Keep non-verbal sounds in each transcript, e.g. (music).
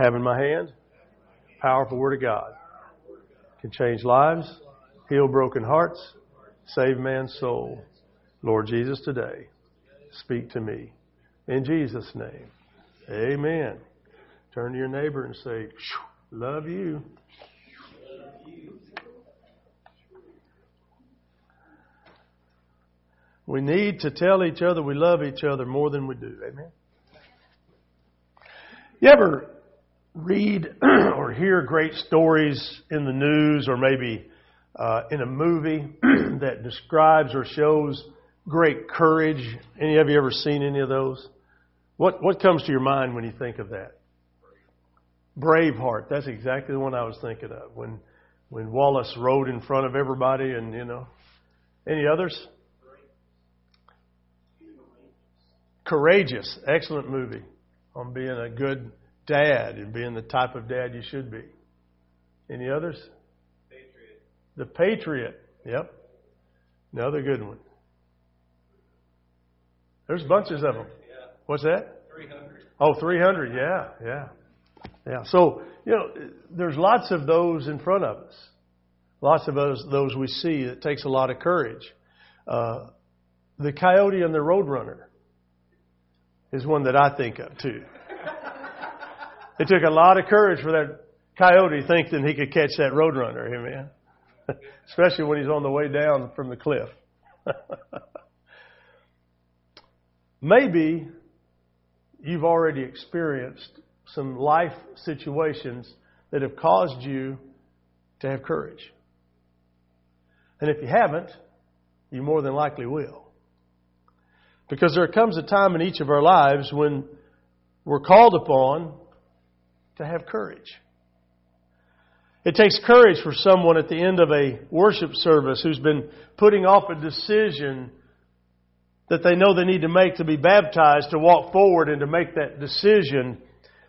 have in my hand? Powerful Word of God. Can change lives, heal broken hearts, save man's soul. Lord Jesus, today, speak to me. In Jesus' name, amen. Turn to your neighbor and say, Love you. We need to tell each other we love each other more than we do. Amen. You ever read (clears throat) or hear great stories in the news or maybe uh, in a movie (clears throat) that describes or shows great courage? Any of you ever seen any of those? What what comes to your mind when you think of that? Braveheart. That's exactly the one I was thinking of. When when Wallace rode in front of everybody, and you know, any others? Courageous. Excellent movie on being a good dad and being the type of dad you should be. Any others? Patriot. The Patriot. Yep. Another good one. There's bunches of them. Yeah. What's that? 300. Oh, 300. Yeah, yeah. Yeah. So, you know, there's lots of those in front of us. Lots of those, those we see. It takes a lot of courage. Uh, the coyote and the roadrunner is one that I think of too. It took a lot of courage for that coyote thinking he could catch that roadrunner, amen. (laughs) Especially when he's on the way down from the cliff. (laughs) Maybe you've already experienced some life situations that have caused you to have courage. And if you haven't, you more than likely will. Because there comes a time in each of our lives when we're called upon to have courage. It takes courage for someone at the end of a worship service who's been putting off a decision that they know they need to make to be baptized to walk forward and to make that decision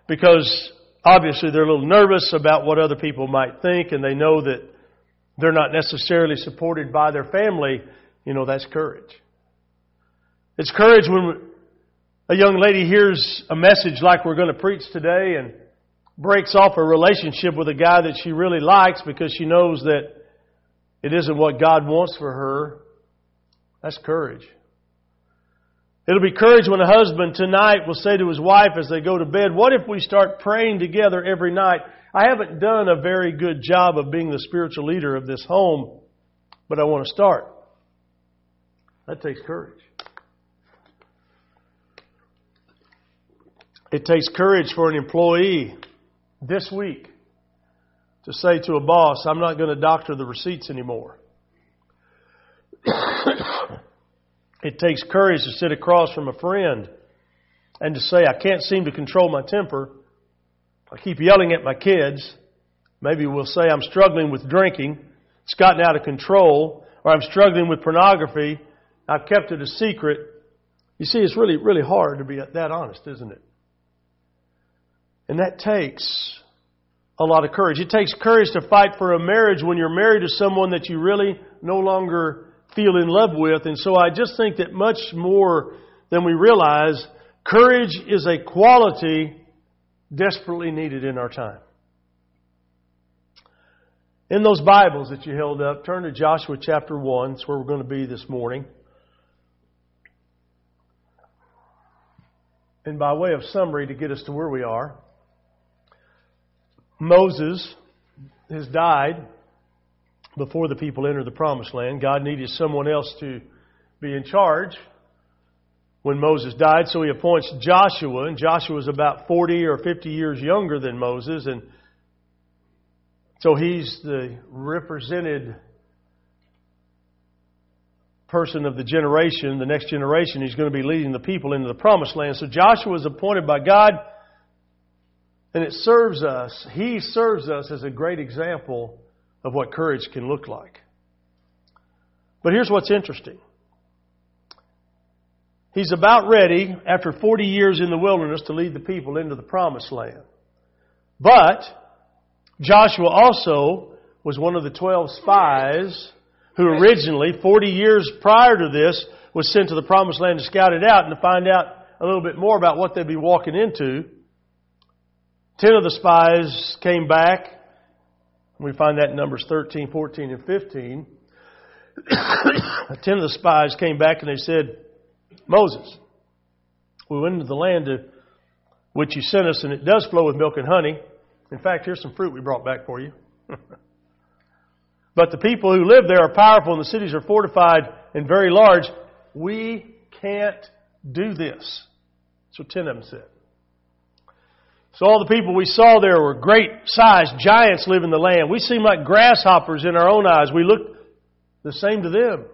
because obviously they're a little nervous about what other people might think and they know that they're not necessarily supported by their family. You know, that's courage. It's courage when a young lady hears a message like we're going to preach today and breaks off a relationship with a guy that she really likes because she knows that it isn't what God wants for her. That's courage. It'll be courage when a husband tonight will say to his wife as they go to bed, What if we start praying together every night? I haven't done a very good job of being the spiritual leader of this home, but I want to start. That takes courage. It takes courage for an employee this week to say to a boss, I'm not going to doctor the receipts anymore. (coughs) it takes courage to sit across from a friend and to say, I can't seem to control my temper. I keep yelling at my kids. Maybe we'll say I'm struggling with drinking. It's gotten out of control. Or I'm struggling with pornography. I've kept it a secret. You see, it's really, really hard to be that honest, isn't it? And that takes a lot of courage. It takes courage to fight for a marriage when you're married to someone that you really no longer feel in love with. And so I just think that much more than we realize, courage is a quality desperately needed in our time. In those Bibles that you held up, turn to Joshua chapter 1. That's where we're going to be this morning. And by way of summary, to get us to where we are, Moses has died before the people enter the promised land. God needed someone else to be in charge when Moses died, so he appoints Joshua, and Joshua is about 40 or 50 years younger than Moses, and so he's the represented person of the generation, the next generation. He's going to be leading the people into the promised land. So Joshua is appointed by God and it serves us, he serves us as a great example of what courage can look like. But here's what's interesting. He's about ready, after 40 years in the wilderness, to lead the people into the promised land. But Joshua also was one of the 12 spies who originally, 40 years prior to this, was sent to the promised land to scout it out and to find out a little bit more about what they'd be walking into Ten of the spies came back. We find that in Numbers 13, 14, and 15. (coughs) Ten of the spies came back and they said, Moses, we went into the land to which you sent us, and it does flow with milk and honey. In fact, here's some fruit we brought back for you. (laughs) but the people who live there are powerful, and the cities are fortified and very large. We can't do this. What ten of them said. So all the people we saw there were great sized giants living in the land. We seem like grasshoppers in our own eyes. We look the same to them.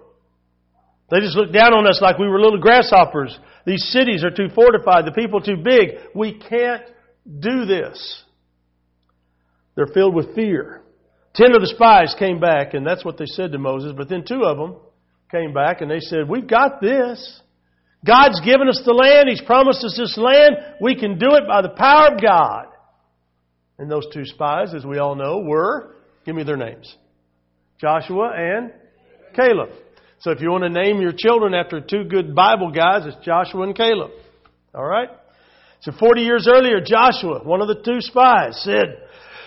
They just looked down on us like we were little grasshoppers. These cities are too fortified, the people too big. We can't do this. They're filled with fear. Ten of the spies came back, and that's what they said to Moses, but then two of them came back and they said, We've got this. God's given us the land. He's promised us this land. We can do it by the power of God. And those two spies, as we all know, were, give me their names Joshua and Caleb. So if you want to name your children after two good Bible guys, it's Joshua and Caleb. All right? So 40 years earlier, Joshua, one of the two spies, said,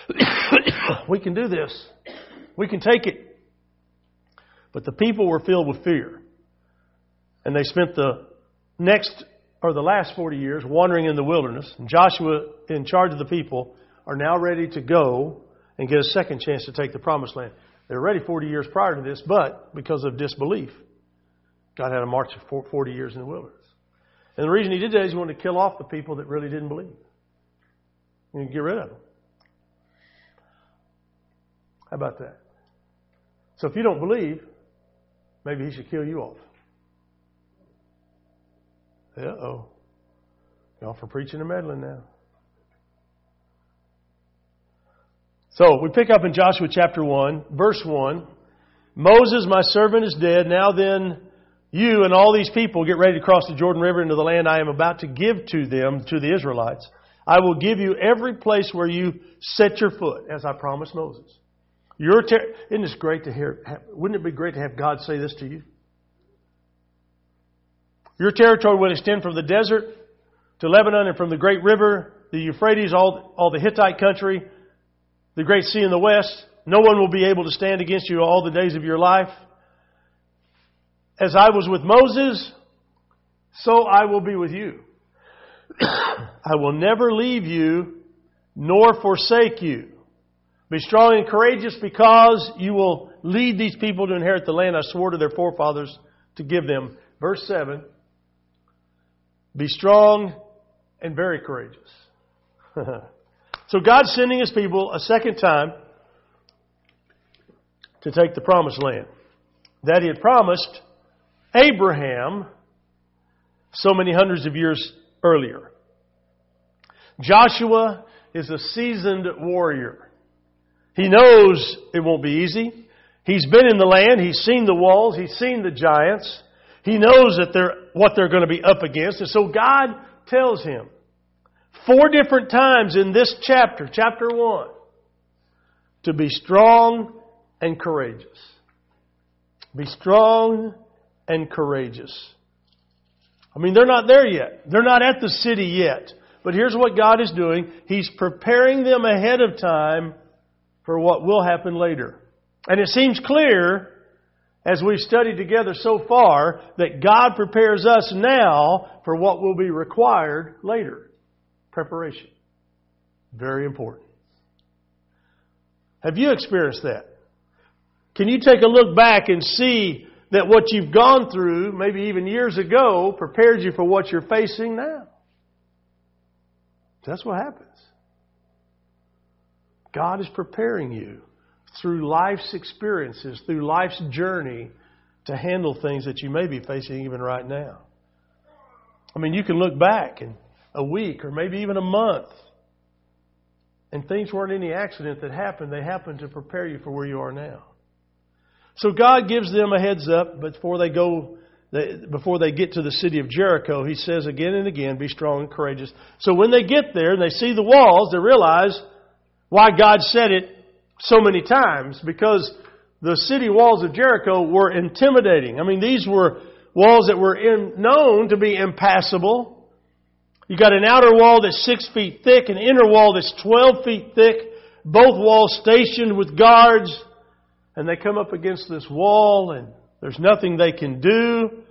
(coughs) We can do this. We can take it. But the people were filled with fear. And they spent the next, or the last 40 years, wandering in the wilderness. Joshua, in charge of the people, are now ready to go and get a second chance to take the promised land. They were ready 40 years prior to this, but because of disbelief, God had a march of 40 years in the wilderness. And the reason he did that is he wanted to kill off the people that really didn't believe. And get rid of them. How about that? So if you don't believe, maybe he should kill you off. Uh oh. Y'all for preaching and meddling now. So we pick up in Joshua chapter 1, verse 1. Moses, my servant, is dead. Now then, you and all these people get ready to cross the Jordan River into the land I am about to give to them, to the Israelites. I will give you every place where you set your foot, as I promised Moses. Your ter- Isn't this great to hear? Wouldn't it be great to have God say this to you? Your territory will extend from the desert to Lebanon and from the great river, the Euphrates, all, all the Hittite country, the great sea in the west. No one will be able to stand against you all the days of your life. As I was with Moses, so I will be with you. (clears throat) I will never leave you nor forsake you. Be strong and courageous because you will lead these people to inherit the land I swore to their forefathers to give them. Verse 7 Be strong and very courageous. (laughs) So God's sending his people a second time to take the promised land that he had promised Abraham so many hundreds of years earlier. Joshua is a seasoned warrior. He knows it won't be easy. He's been in the land. He's seen the walls. He's seen the giants. He knows that they're, what they're going to be up against. And so God tells him, four different times in this chapter, chapter 1, to be strong and courageous. Be strong and courageous. I mean, they're not there yet. They're not at the city yet. But here's what God is doing He's preparing them ahead of time for what will happen later. And it seems clear, as we've studied together so far, that God prepares us now for what will be required later. Preparation. Very important. Have you experienced that? Can you take a look back and see that what you've gone through, maybe even years ago, prepared you for what you're facing now? That's what happens. God is preparing you through life's experiences, through life's journey, to handle things that you may be facing even right now. I mean, you can look back in a week or maybe even a month. And things weren't any accident that happened. They happened to prepare you for where you are now. So God gives them a heads up before they go, before they get to the city of Jericho. He says again and again, be strong and courageous. So when they get there and they see the walls, they realize why God said it so many times. Because the city walls of Jericho were intimidating. I mean, these were walls that were in, known to be impassable. You got an outer wall that's six feet thick, an inner wall that's 12 feet thick, both walls stationed with guards, and they come up against this wall and there's nothing they can do.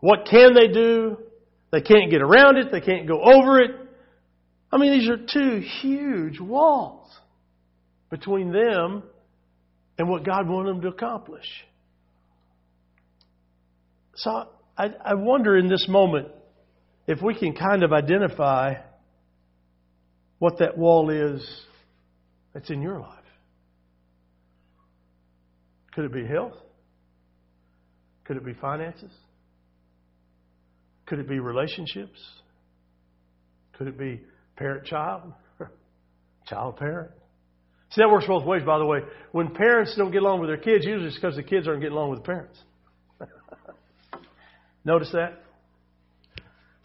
What can they do? They can't get around it. They can't go over it. I mean, these are two huge walls between them and what God wanted them to accomplish. So I, I wonder in this moment if we can kind of identify what that wall is that's in your life. Could it be health? Could it be finances? Could it be relationships? Could it be parent child? (laughs) child parent? See, that works both ways, by the way. When parents don't get along with their kids, usually it's because the kids aren't getting along with the parents. (laughs) Notice that?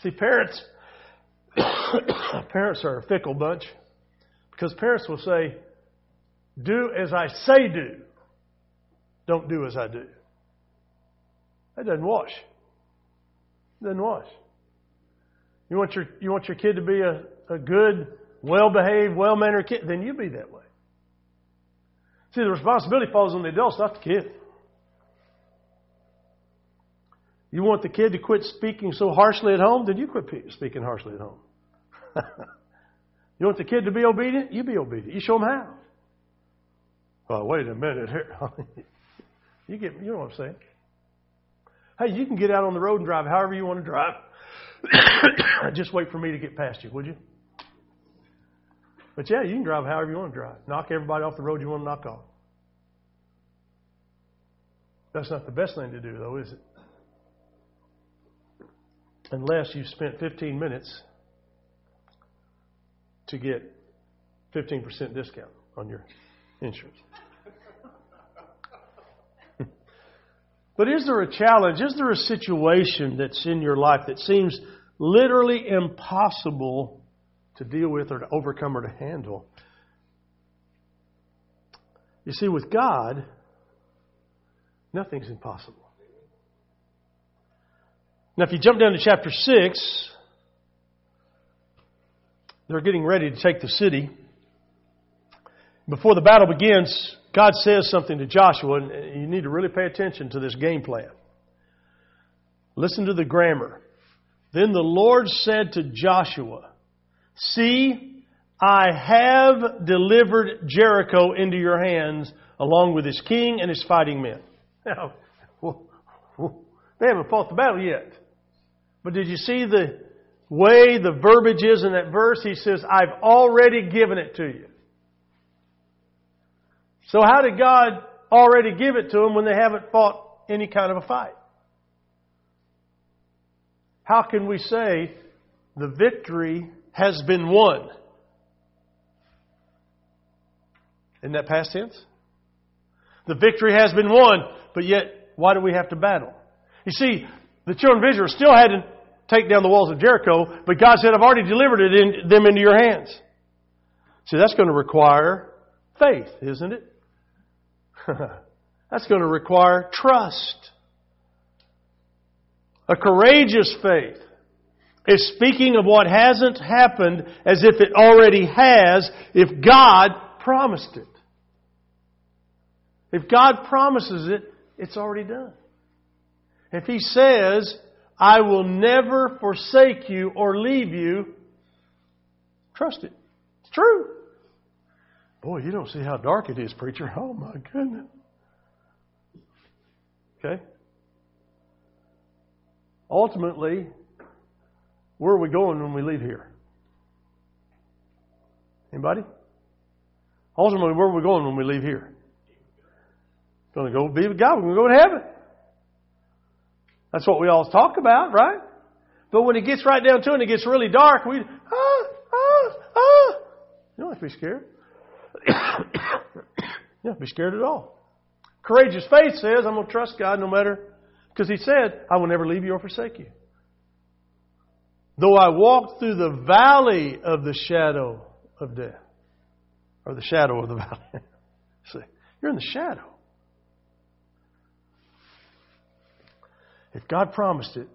See, parents, (coughs) parents are a fickle bunch because parents will say, do as I say do. Don't do as I do. That doesn't wash. It doesn't wash. You want your, you want your kid to be a, a good, well behaved, well mannered kid, then you be that way. See, the responsibility falls on the adults, not the kid. You want the kid to quit speaking so harshly at home? Then you quit speaking harshly at home. (laughs) you want the kid to be obedient? You be obedient. You show them how. Well, wait a minute. Here. (laughs) you get, you know what I'm saying? Hey, you can get out on the road and drive however you want to drive. (coughs) Just wait for me to get past you, would you? But yeah, you can drive however you want to drive. Knock everybody off the road you want to knock off. That's not the best thing to do, though, is it? Unless you've spent 15 minutes to get 15% discount on your insurance. (laughs) but is there a challenge? Is there a situation that's in your life that seems literally impossible to deal with or to overcome or to handle? You see, with God, nothing's impossible. Now, if you jump down to chapter 6, they're getting ready to take the city. Before the battle begins, God says something to Joshua, and you need to really pay attention to this game plan. Listen to the grammar. Then the Lord said to Joshua, See, I have delivered Jericho into your hands along with his king and his fighting men. Now, they haven't fought the battle yet. But did you see the way the verbiage is in that verse? He says, I've already given it to you. So how did God already give it to them when they haven't fought any kind of a fight? How can we say the victory has been won? Isn't that past tense? The victory has been won, but yet why do we have to battle? You see, the children of Israel still hadn't take down the walls of Jericho, but God said, I've already delivered it in, them into your hands. See, that's going to require faith, isn't it? (laughs) that's going to require trust. A courageous faith is speaking of what hasn't happened as if it already has, if God promised it. If God promises it, it's already done. If He says, I will never forsake you or leave you. Trust it. It's true. Boy, you don't see how dark it is, preacher. (laughs) Oh my goodness. Okay? Ultimately, where are we going when we leave here? Anybody? Ultimately, where are we going when we leave here? Going to go be with God. We're going to go to heaven. That's what we all talk about, right? But when it gets right down to it and it gets really dark, we, ah, ah, ah. You don't have to be scared. (coughs) to be scared at all. Courageous faith says, I'm going to trust God no matter, because He said, I will never leave you or forsake you. Though I walk through the valley of the shadow of death, or the shadow of the valley. (laughs) See, you're in the shadow. If God promised it,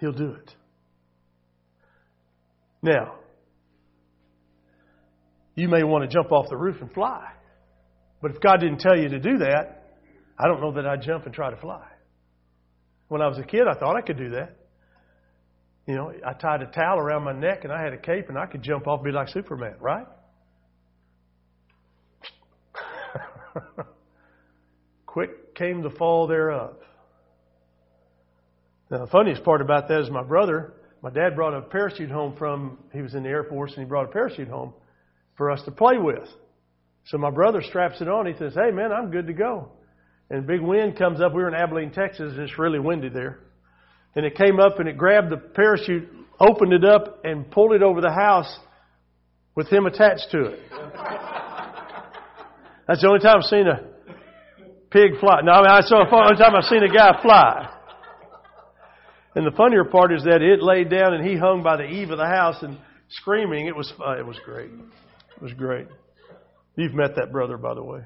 He'll do it. Now, you may want to jump off the roof and fly. But if God didn't tell you to do that, I don't know that I'd jump and try to fly. When I was a kid, I thought I could do that. You know, I tied a towel around my neck and I had a cape and I could jump off and be like Superman, right? (laughs) Quick came the fall thereof. Now, the funniest part about that is my brother, my dad brought a parachute home from, he was in the Air Force and he brought a parachute home for us to play with. So my brother straps it on. He says, Hey, man, I'm good to go. And a big wind comes up. We were in Abilene, Texas, it's really windy there. And it came up and it grabbed the parachute, opened it up, and pulled it over the house with him attached to it. That's the only time I've seen a pig fly. No, I mean, I saw the only time I've seen a guy fly. And the funnier part is that it laid down and he hung by the eave of the house and screaming. It was uh, it was great. It was great. You've met that brother, by the way.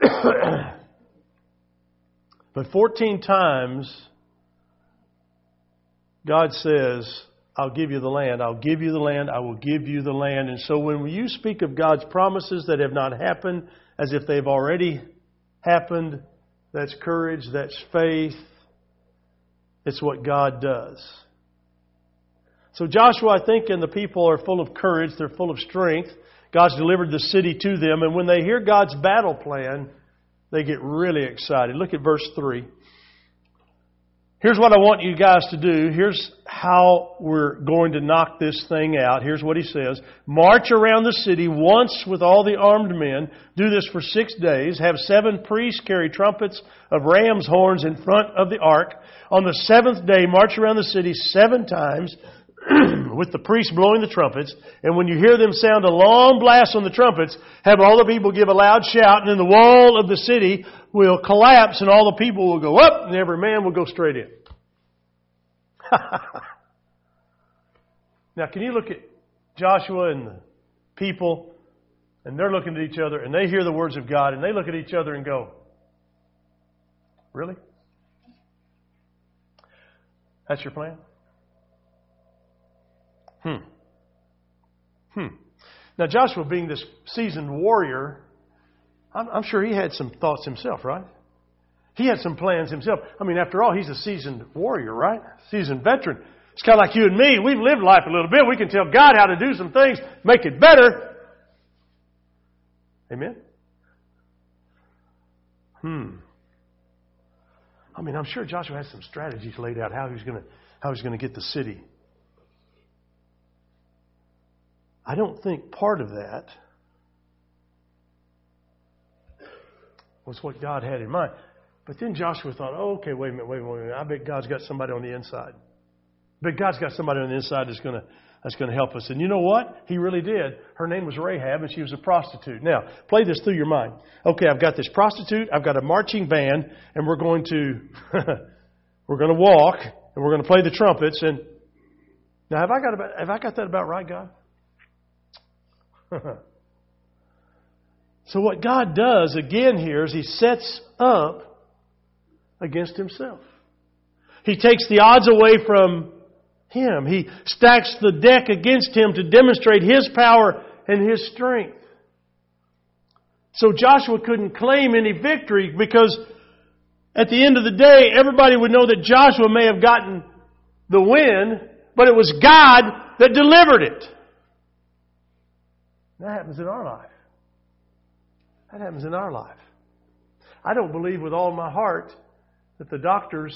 (clears throat) but 14 times, God says, I'll give you the land. I'll give you the land. I will give you the land. And so when you speak of God's promises that have not happened as if they've already happened, that's courage, that's faith. It's what God does. So Joshua, I think, and the people are full of courage. They're full of strength. God's delivered the city to them. And when they hear God's battle plan, they get really excited. Look at verse 3. Here's what I want you guys to do. Here's how we're going to knock this thing out. Here's what he says. March around the city once with all the armed men. Do this for six days. Have seven priests carry trumpets of ram's horns in front of the ark. On the seventh day, march around the city seven times (clears throat) with the priests blowing the trumpets. And when you hear them sound a long blast on the trumpets, have all the people give a loud shout, and then the wall of the city will collapse, and all the people will go up, and every man will go straight in. (laughs) now, can you look at Joshua and the people, and they're looking at each other, and they hear the words of God, and they look at each other and go, Really? That's your plan? Hmm. Hmm. Now, Joshua, being this seasoned warrior, I'm, I'm, sure he had some thoughts himself, right? He had some plans himself. I mean, after all, he's a seasoned warrior, right? Seasoned veteran. It's kind of like you and me. We've lived life a little bit. We can tell God how to do some things, make it better. Amen? Hmm. I mean, I'm sure Joshua has some strategies laid out how he's going to how he's going to get the city I don't think part of that was what God had in mind. But then Joshua thought, oh, okay, wait a minute, wait a minute. I bet God's got somebody on the inside. But God's got somebody on the inside that's going to that's going to help us. And you know what? He really did. Her name was Rahab, and she was a prostitute. Now, play this through your mind. Okay, I've got this prostitute, I've got a marching band, and we're going to (laughs) we're going to walk, and we're going to play the trumpets. And now, have I got about, have I got that about right, God? (laughs) so, what God does again here is He sets up against Himself. He takes the odds away from Him. He stacks the deck against Him to demonstrate His power and His strength. So Joshua couldn't claim any victory because at the end of the day, everybody would know that Joshua may have gotten the win, but it was God that delivered it. That happens in our life. That happens in our life. I don't believe with all my heart that the doctors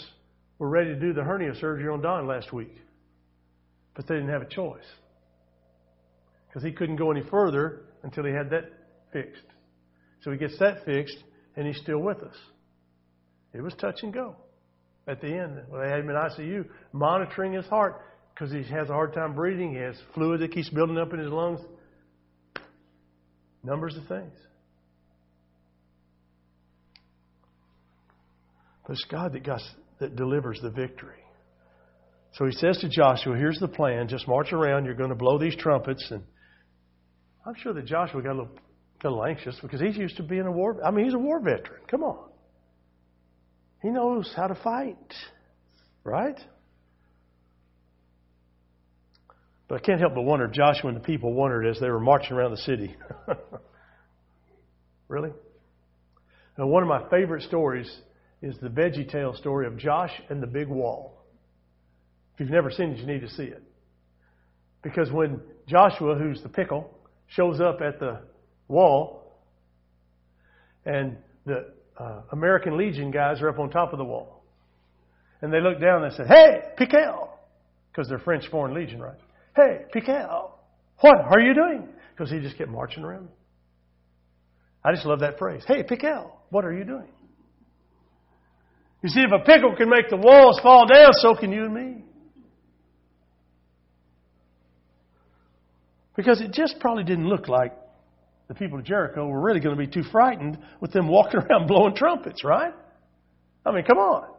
were ready to do the hernia surgery on Don last week. But they didn't have a choice. Because he couldn't go any further until he had that fixed. So he gets that fixed, and he's still with us. It was touch and go at the end. Well, they had him in ICU monitoring his heart because he has a hard time breathing. He has fluid that keeps building up in his lungs. Numbers of things. But it's God that, got, that delivers the victory. So he says to Joshua, here's the plan. Just march around. You're going to blow these trumpets. And I'm sure that Joshua got a little, got a little anxious because he's used to being a war. I mean, he's a war veteran. Come on. He knows how to fight. Right? But I can't help but wonder, Joshua and the people wondered as they were marching around the city. (laughs) really? And one of my favorite stories is the Veggie Tale story of Josh and the Big Wall. If you've never seen it, you need to see it. Because when Joshua, who's the pickle, shows up at the wall, and the uh, American Legion guys are up on top of the wall. And they look down and they say, Hey, pickle," Because they're French Foreign Legion, right? Hey, Piquel! Uh, what are you doing? Because he just kept marching around. I just love that phrase. Hey, Piquel, what are you doing? You see, if a pickle can make the walls fall down, so can you and me. Because it just probably didn't look like the people of Jericho were really going to be too frightened with them walking (laughs) around blowing trumpets, right? I mean, come on.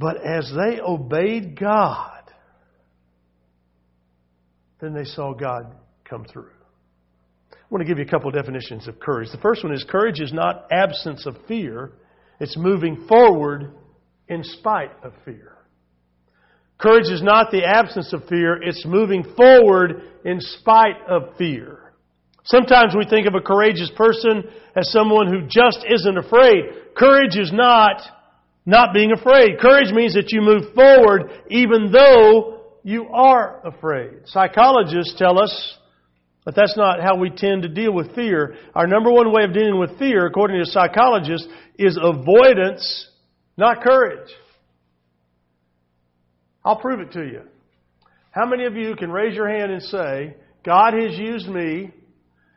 But as they obeyed God, then they saw God come through. I want to give you a couple of definitions of courage. The first one is courage is not absence of fear, it's moving forward in spite of fear. Courage is not the absence of fear, it's moving forward in spite of fear. Sometimes we think of a courageous person as someone who just isn't afraid. Courage is not not being afraid. Courage means that you move forward even though you are afraid. Psychologists tell us that that's not how we tend to deal with fear. Our number one way of dealing with fear, according to psychologists, is avoidance, not courage. I'll prove it to you. How many of you can raise your hand and say, God has used me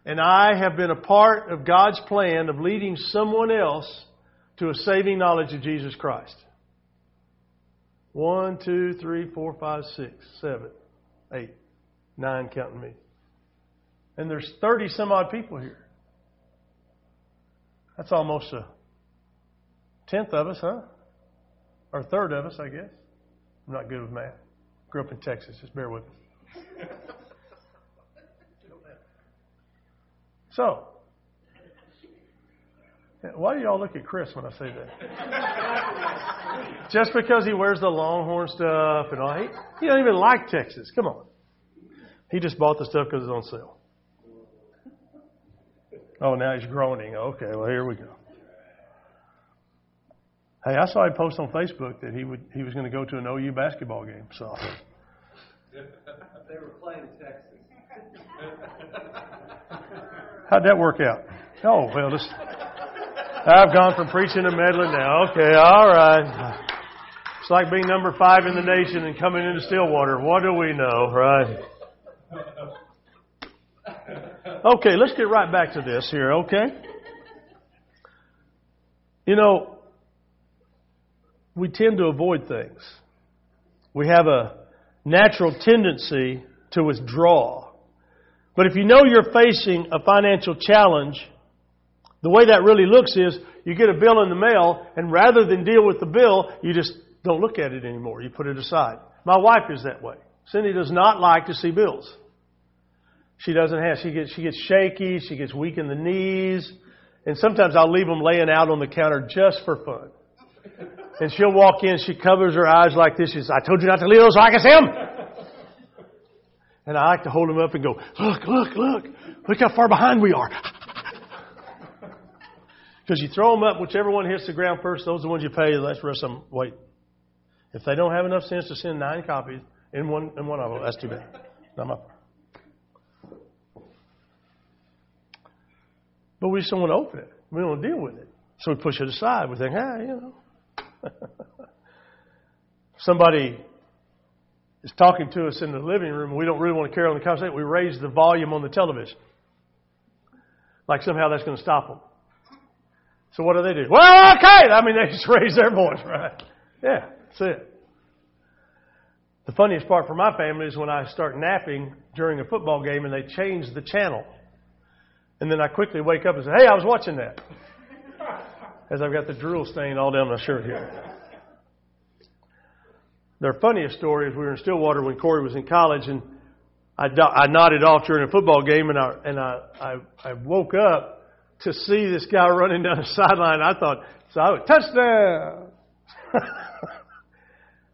and I have been a part of God's plan of leading someone else to a saving knowledge of Jesus Christ? One, two, three, four, five, six, seven, eight, nine, counting me. And there's 30 some odd people here. That's almost a tenth of us, huh? Or a third of us, I guess. I'm not good with math. Grew up in Texas. Just bear with me. (laughs) So, why do y'all look at Chris when I say that? Just because he wears the Longhorn stuff and all. He, he doesn't even like Texas. Come on. He just bought the stuff because it's on sale. Oh, now he's groaning. Okay, well, here we go. Hey, I saw him post on Facebook that he would he was going to go to an OU basketball game. So they were playing Texas. How'd that work out? Oh well, just I've gone from preaching to meddling now. Okay, all right. It's like being number five in the nation and coming into Stillwater. What do we know, right? Okay, let's get right back to this here, okay? You know, we tend to avoid things. We have a natural tendency to withdraw. But if you know you're facing a financial challenge, the way that really looks is you get a bill in the mail, and rather than deal with the bill, you just don't look at it anymore. You put it aside. My wife is that way. Cindy does not like to see bills. She doesn't have. She gets she gets shaky. She gets weak in the knees, and sometimes I'll leave them laying out on the counter just for fun. And she'll walk in, she covers her eyes like this. She says, I told you not to leave those can see them. And I like to hold them up and go, look, look, look. Look how far behind we are. Because you throw them up, whichever one hits the ground first, those are the ones you pay. The rest of them wait. If they don't have enough sense to send nine copies in one in one of them, that's too bad. But we just don't want to open it. We don't want to deal with it. So we push it aside. We think, ah, you know. (laughs) Somebody is talking to us in the living room we don't really want to carry on the conversation. We raise the volume on the television. Like somehow that's going to stop them. So what do they do? Well, okay. I mean, they just (laughs) raise their voice, right? Yeah, that's it. The funniest part for my family is when I start napping during a football game and they change the channel. And then I quickly wake up and say, hey, I was watching that (laughs) as I've got the drool stain all down my shirt here. Their funniest story is we were in Stillwater when Corey was in college, and I, I nodded off during a football game, and I and I, I I woke up to see this guy running down the sideline. I thought, so I would touchdown. (laughs)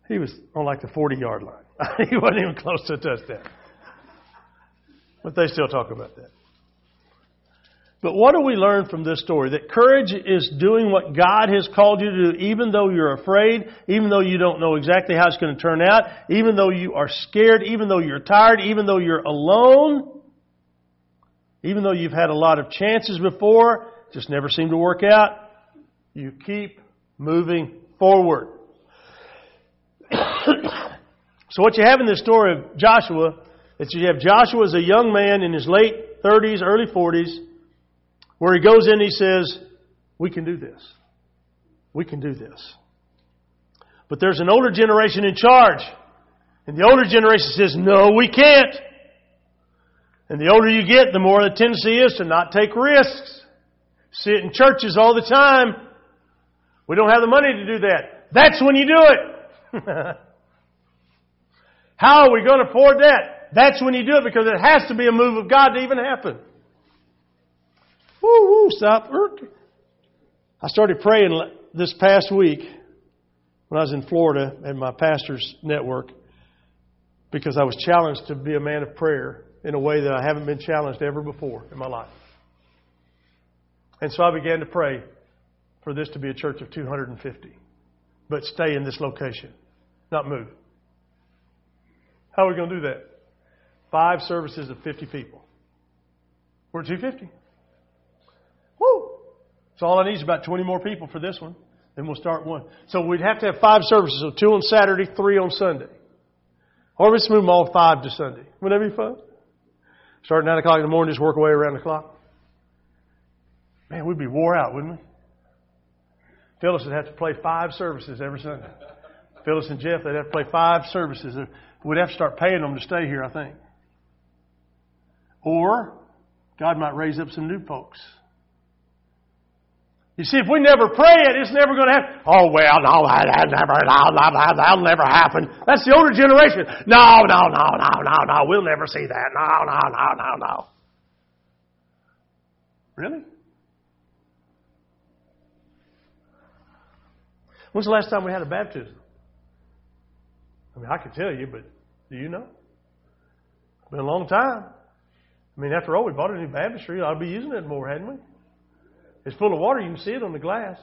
He was on like the 40 yard line. (laughs) he wasn't even close to a touchdown. But they still talk about that. But what do we learn from this story? That courage is doing what God has called you to do, even though you're afraid, even though you don't know exactly how it's going to turn out, even though you are scared, even though you're tired, even though you're alone, even though you've had a lot of chances before, just never seem to work out. You keep moving forward. (coughs) so what you have in this story of Joshua is you have Joshua as a young man in his late 30s, early 40s, where he goes in and he says, we can do this. We can do this. But there's an older generation in charge. And the older generation says, no, we can't. And the older you get, the more the tendency is to not take risks. See it in churches all the time. We don't have the money to do that. That's when you do it. (laughs) How are we going to afford that? That's when you do it because it has to be a move of God to even happen. Woo, woo, stop. I started praying this past week when I was in Florida at my pastor's network because I was challenged to be a man of prayer in a way that I haven't been challenged ever before in my life. And so I began to pray for this to be a church of 250, but stay in this location, not move. How are we going to do that? Five services of 50 people. We're 250. Woo! So all I need is about 20 more people for this one. Then we'll start one. So we'd have to have five services. So two on Saturday, three on Sunday. Or let's move them all five to Sunday. Wouldn't that be fun? Start at 9 o'clock in the morning, just work away around the clock. Man, we'd be wore out, wouldn't we? Phyllis would have to play five services every Sunday. Phyllis and Jeff, they'd have to play five services. We'd have to start paying them to stay here, I think. Or God might raise up some new folks. You see, if we never pray it, it's never going to happen. Oh, well, no, that never, no, that'll never happen. That's the older generation. No, no, no, no, no, no, we'll never see that. No, no, no, no, no. Really? When's the last time we had a baptism? I mean, I could tell you, but do you know? It's been a long time. I mean, after all, we bought a new baptistry. I'll be using it more, hadn't we? It's full of water. You can see it on the glass.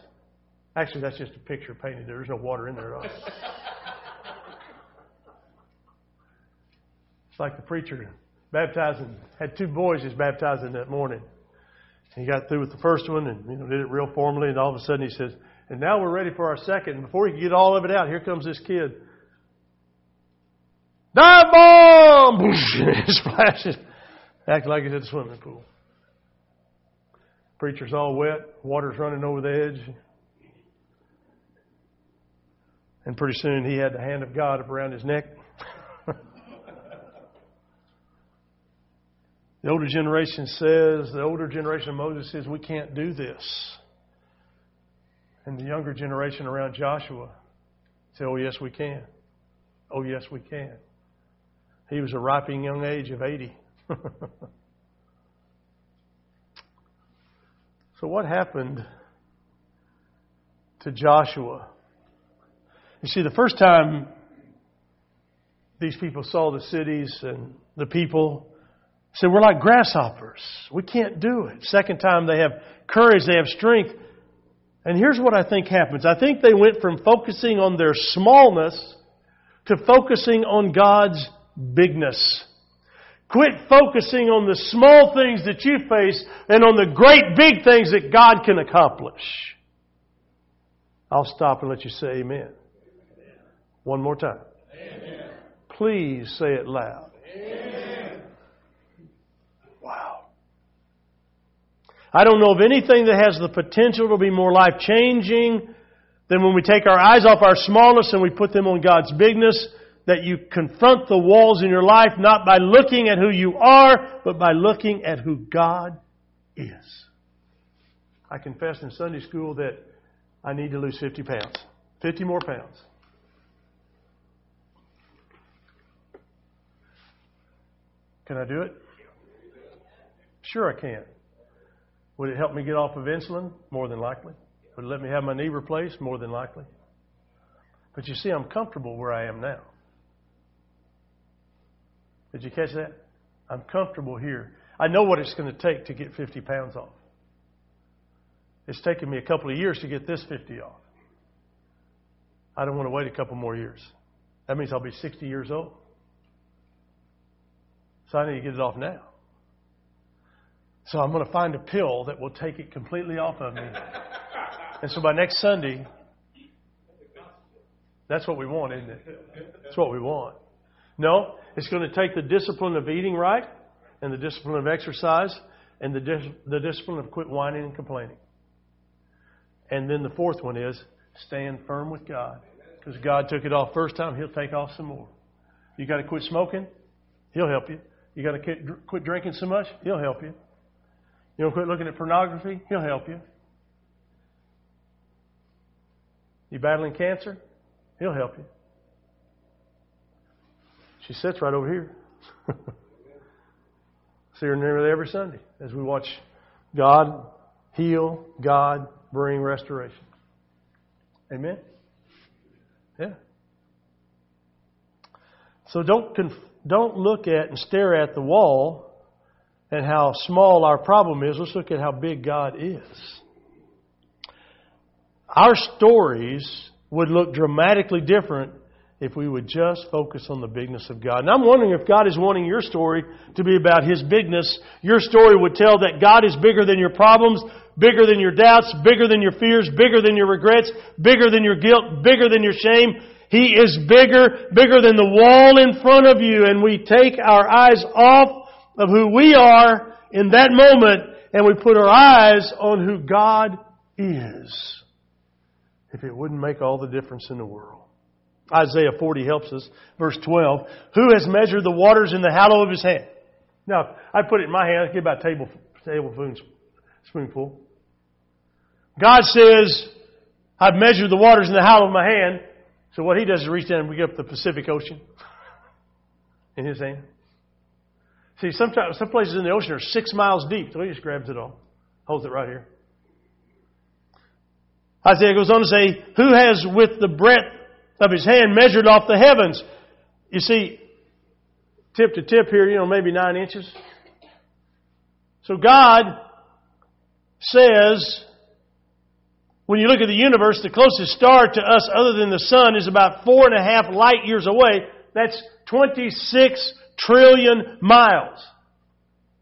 Actually, that's just a picture painted. There's no water in there at all. (laughs) it's like the preacher baptizing, had two boys he's baptizing that morning. And he got through with the first one and you know did it real formally, and all of a sudden he says, and now we're ready for our second. And before he can get all of it out, here comes this kid. Dive bomb! (laughs) Splashes. Acting like he's at the swimming pool. Preacher's all wet, water's running over the edge. And pretty soon he had the hand of God up around his neck. (laughs) the older generation says, the older generation of Moses says, we can't do this. And the younger generation around Joshua say, oh, yes, we can. Oh, yes, we can. He was a ripening young age of 80. (laughs) so, what happened to Joshua? You see, the first time these people saw the cities and the people said, We're like grasshoppers. We can't do it. Second time, they have courage, they have strength. And here's what I think happens I think they went from focusing on their smallness to focusing on God's bigness. Quit focusing on the small things that you face and on the great big things that God can accomplish. I'll stop and let you say amen. One more time. Amen. Please say it loud. Amen. Wow. I don't know of anything that has the potential to be more life changing than when we take our eyes off our smallness and we put them on God's bigness that you confront the walls in your life not by looking at who you are, but by looking at who God is. I confessed in Sunday school that I need to lose 50 pounds. 50 more pounds. Can I do it? Sure, I can. Would it help me get off of insulin? More than likely. Would it let me have my knee replaced? More than likely. But you see, I'm comfortable where I am now. Did you catch that? I'm comfortable here. I know what it's going to take to get 50 pounds off. It's taken me a couple of years to get this 50 off. I don't want to wait a couple more years. That means I'll be 60 years old. So I need to get it off now. So I'm going to find a pill that will take it completely off of me. (laughs) And so by next Sunday, that's what we want, isn't it? That's what we want. No, it's going to take the discipline of eating right and the discipline of exercise and the, dis- the discipline of quit whining and complaining. And then the fourth one is stand firm with God. Because God took it off first time, He'll take off some more. You got to quit smoking, He'll help you. You got to quit drinking so much, He'll help you. You don't quit looking at pornography, He'll help you. You battling cancer, He'll help you. She sits right over here. (laughs) See her nearly every Sunday as we watch God heal, God bring restoration. Amen? Yeah. So don't, conf- don't look at and stare at the wall and how small our problem is. Let's look at how big God is. Our stories would look dramatically different if we would just focus on the bigness of God. And I'm wondering if God is wanting your story to be about His bigness. Your story would tell that God is bigger than your problems, bigger than your doubts, bigger than your fears, bigger than your regrets, bigger than your guilt, bigger than your shame. He is bigger, bigger than the wall in front of you. And we take our eyes off of who we are in that moment and we put our eyes on who God is. If it wouldn't make all the difference in the world. Isaiah 40 helps us. Verse 12. Who has measured the waters in the hollow of his hand? Now, I put it in my hand. I give about a table, tablespoon, spoonful. God says, I've measured the waters in the hollow of my hand. So what he does is reach down and get up the Pacific Ocean in his hand. See, sometimes some places in the ocean are six miles deep, so he just grabs it all, holds it right here. Isaiah goes on to say, Who has with the breadth of his hand measured off the heavens. You see, tip to tip here, you know, maybe nine inches. So God says, when you look at the universe, the closest star to us other than the sun is about four and a half light years away. That's 26 trillion miles.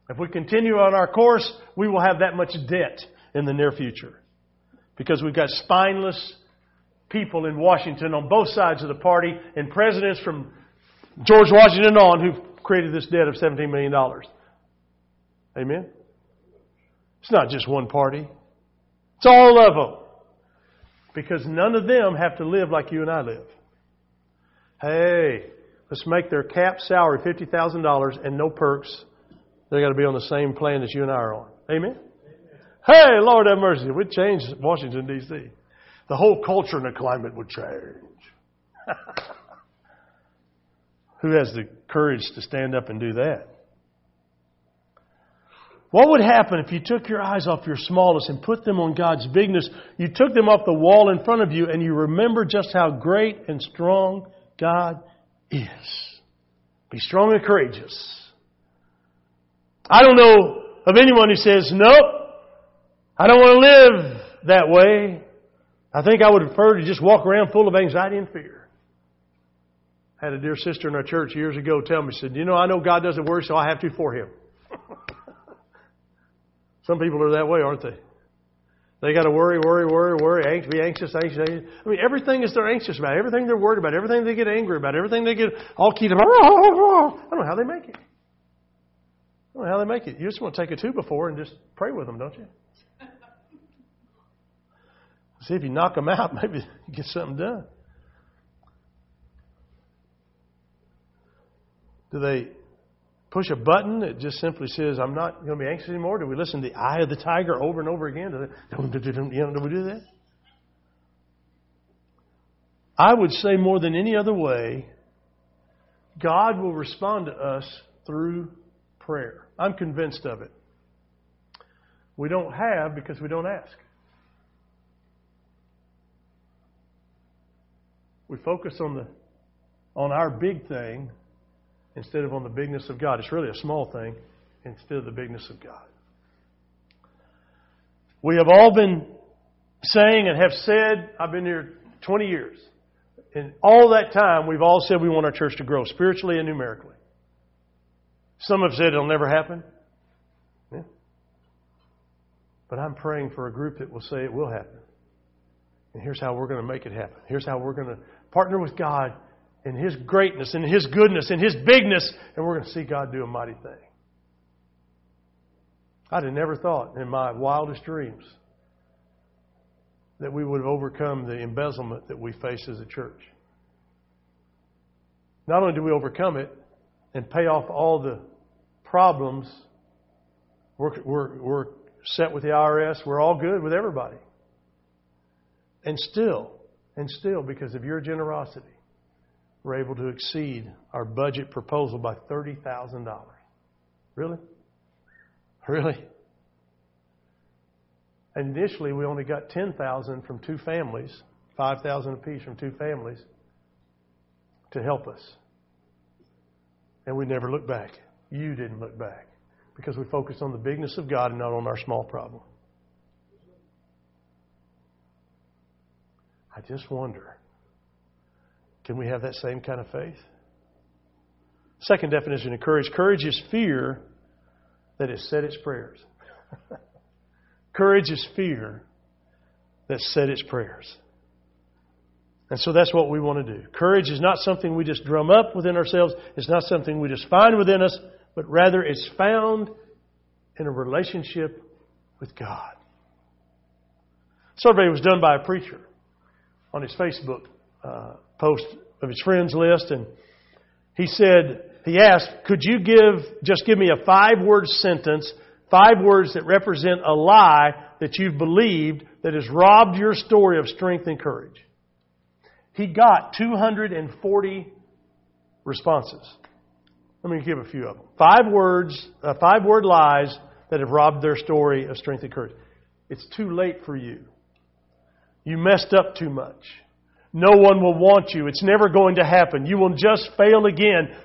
If we continue on our course, we will have that much debt in the near future. Because we've got spineless people in Washington on both sides of the party and presidents from George Washington on who've created this debt of $17 million. Amen? It's not just one party. It's all of them. Because none of them have to live like you and I live. Hey, let's make their cap salary $50,000 and no perks. They got to be on the same plan as you and I are on. Amen? Hey, Lord have mercy. We'd change Washington, D.C the whole culture and the climate would change. (laughs) Who has the courage to stand up and do that? What would happen if you took your eyes off your smallness and put them on God's bigness? You took them off the wall in front of you and you remember just how great and strong God is. Be strong and courageous. I don't know of anyone who says, nope, I don't want to live that way. I think I would prefer to just walk around full of anxiety and fear. I had a dear sister in our church years ago tell me, said, you know, I know God doesn't worry, so I have to for Him. (laughs) Some people are that way, aren't they? They got to worry, worry, worry, worry, anxious, be anxious, anxious, anxious. I mean, everything is they're anxious about, everything they're worried about, everything they get angry about, everything they get all keyed up. (laughs) I don't know how they make it. I don't know how they make it. You just want to take a two before and just pray with them, don't you? See if you knock them out, (laughs) maybe get something done. Do they push a button that just simply says, I'm not going to be anxious anymore? Do we listen to the eye of the tiger over and over again? Do, they, (laughs) do we do that? I would say more than any other way, God will respond to us through prayer. I'm convinced of it. We don't have because we don't ask. We focus on the on our big thing instead of on the bigness of God. It's really a small thing instead of the bigness of God. We have all been saying and have said, I've been here 20 years. And all that time, we've all said we want our church to grow spiritually and numerically. Some have said it'll never happen. Yeah. But I'm praying for a group that will say it will happen. And here's how we're going to make it happen. Here's how we're going to partner with God in His greatness, in His goodness, in His bigness, and we're going to see God do a mighty thing. I'd have never thought in my wildest dreams that we would have overcome the embezzlement that we face as a church. Not only do we overcome it and pay off all the problems, we're, we're, we're set with the IRS, we're all good with everybody. And still, and still, because of your generosity, we're able to exceed our budget proposal by $30,000. Really? Really? And Initially, we only got 10,000 from two families, 5,000 apiece from two families to help us. And we never looked back. You didn't look back because we focused on the bigness of God and not on our small problem. I just wonder can we have that same kind of faith? Second definition of courage courage is fear that has said its prayers. (laughs) courage is fear that said its prayers. And so that's what we want to do. Courage is not something we just drum up within ourselves, it's not something we just find within us, but rather it's found in a relationship with God. survey was done by a preacher on his Facebook uh, post of his friends list, and he said, he asked, could you give, just give me a five word sentence, five words that represent a lie that you've believed that has robbed your story of strength and courage? He got 240 responses. Let me give a few of them. Five words, uh, five word lies that have robbed their story of strength and courage. It's too late for you. You messed up too much. No one will want you. It's never going to happen. You will just fail again.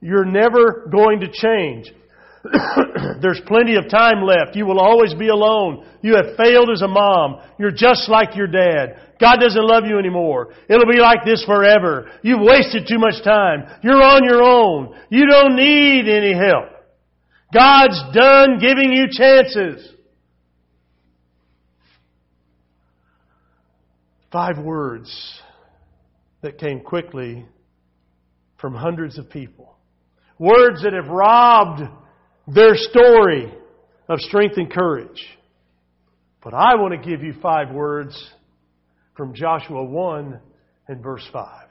You're never going to change. (clears throat) There's plenty of time left. You will always be alone. You have failed as a mom. You're just like your dad. God doesn't love you anymore. It'll be like this forever. You've wasted too much time. You're on your own. You don't need any help. God's done giving you chances. Five words that came quickly from hundreds of people. Words that have robbed their story of strength and courage. But I want to give you five words from Joshua 1 and verse 5.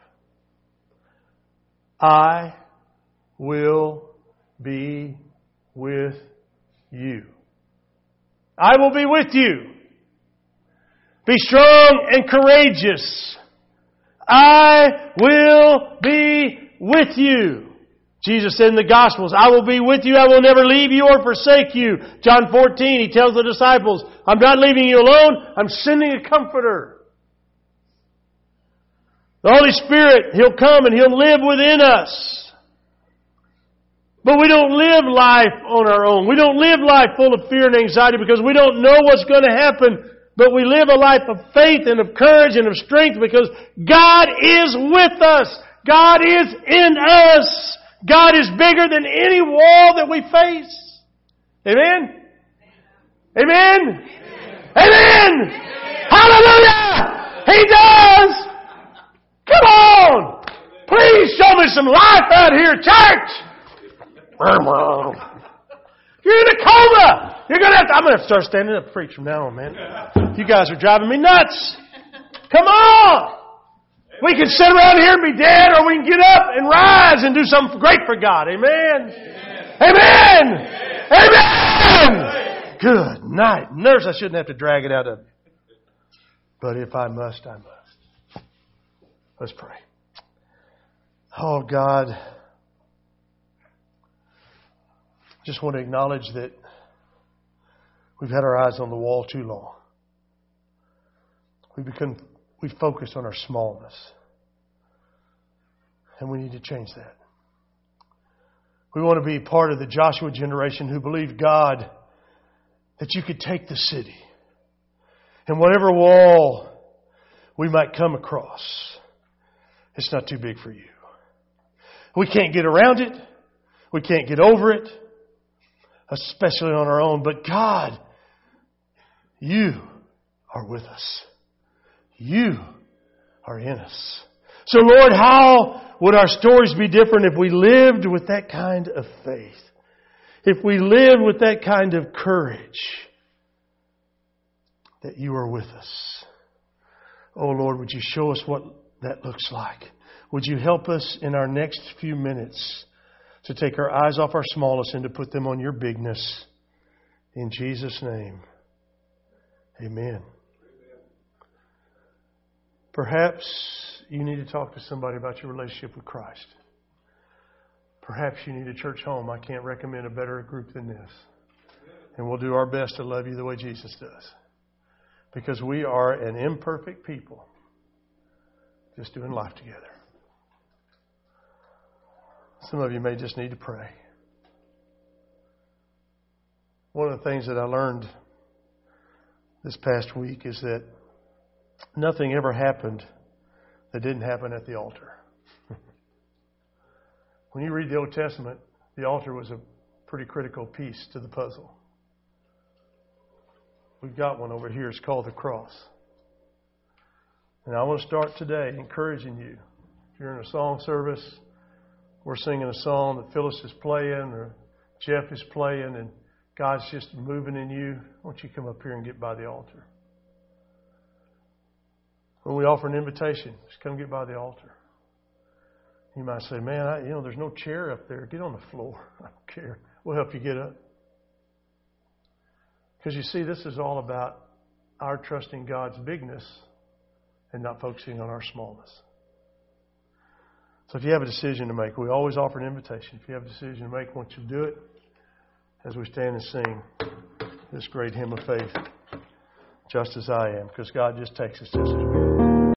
I will be with you. I will be with you. Be strong and courageous. I will be with you. Jesus said in the Gospels, I will be with you. I will never leave you or forsake you. John 14, he tells the disciples, I'm not leaving you alone. I'm sending a comforter. The Holy Spirit, He'll come and He'll live within us. But we don't live life on our own. We don't live life full of fear and anxiety because we don't know what's going to happen. But we live a life of faith and of courage and of strength because God is with us. God is in us. God is bigger than any wall that we face. Amen? Amen? Amen? Hallelujah! He does! Come on! Please show me some life out here, church! You're in a coma! You're gonna have to, I'm gonna have to start standing up and preach from now on, man. You guys are driving me nuts! Come on! We can sit around here and be dead, or we can get up and rise and do something great for God. Amen. Amen. Amen. Amen. Good night. Nurse, I shouldn't have to drag it out of you. But if I must, I must. Let's pray. Oh God, just want to acknowledge that we've had our eyes on the wall too long. We've become we focus on our smallness. And we need to change that. We want to be part of the Joshua generation who believed God that you could take the city and whatever wall we might come across, it's not too big for you. We can't get around it. We can't get over it, especially on our own. But God, you are with us. You are in us. So Lord, how would our stories be different if we lived with that kind of faith? If we lived with that kind of courage that you are with us. Oh Lord, would you show us what that looks like? Would you help us in our next few minutes to take our eyes off our smallness and to put them on your bigness? In Jesus' name, amen. Perhaps you need to talk to somebody about your relationship with Christ. Perhaps you need a church home. I can't recommend a better group than this. And we'll do our best to love you the way Jesus does. Because we are an imperfect people just doing life together. Some of you may just need to pray. One of the things that I learned this past week is that nothing ever happened that didn't happen at the altar. (laughs) when you read the Old Testament, the altar was a pretty critical piece to the puzzle. We've got one over here. It's called the cross. And I want to start today encouraging you. If you're in a song service, we're singing a song that Phyllis is playing or Jeff is playing, and God's just moving in you. Why don't you come up here and get by the altar? When we offer an invitation, just come get by the altar. You might say, "Man, I, you know, there's no chair up there. Get on the floor. (laughs) I don't care. We'll help you get up." Because you see, this is all about our trusting God's bigness and not focusing on our smallness. So if you have a decision to make, we always offer an invitation. If you have a decision to make, once you do it as we stand and sing this great hymn of faith, just as I am, because God just takes us just as we are.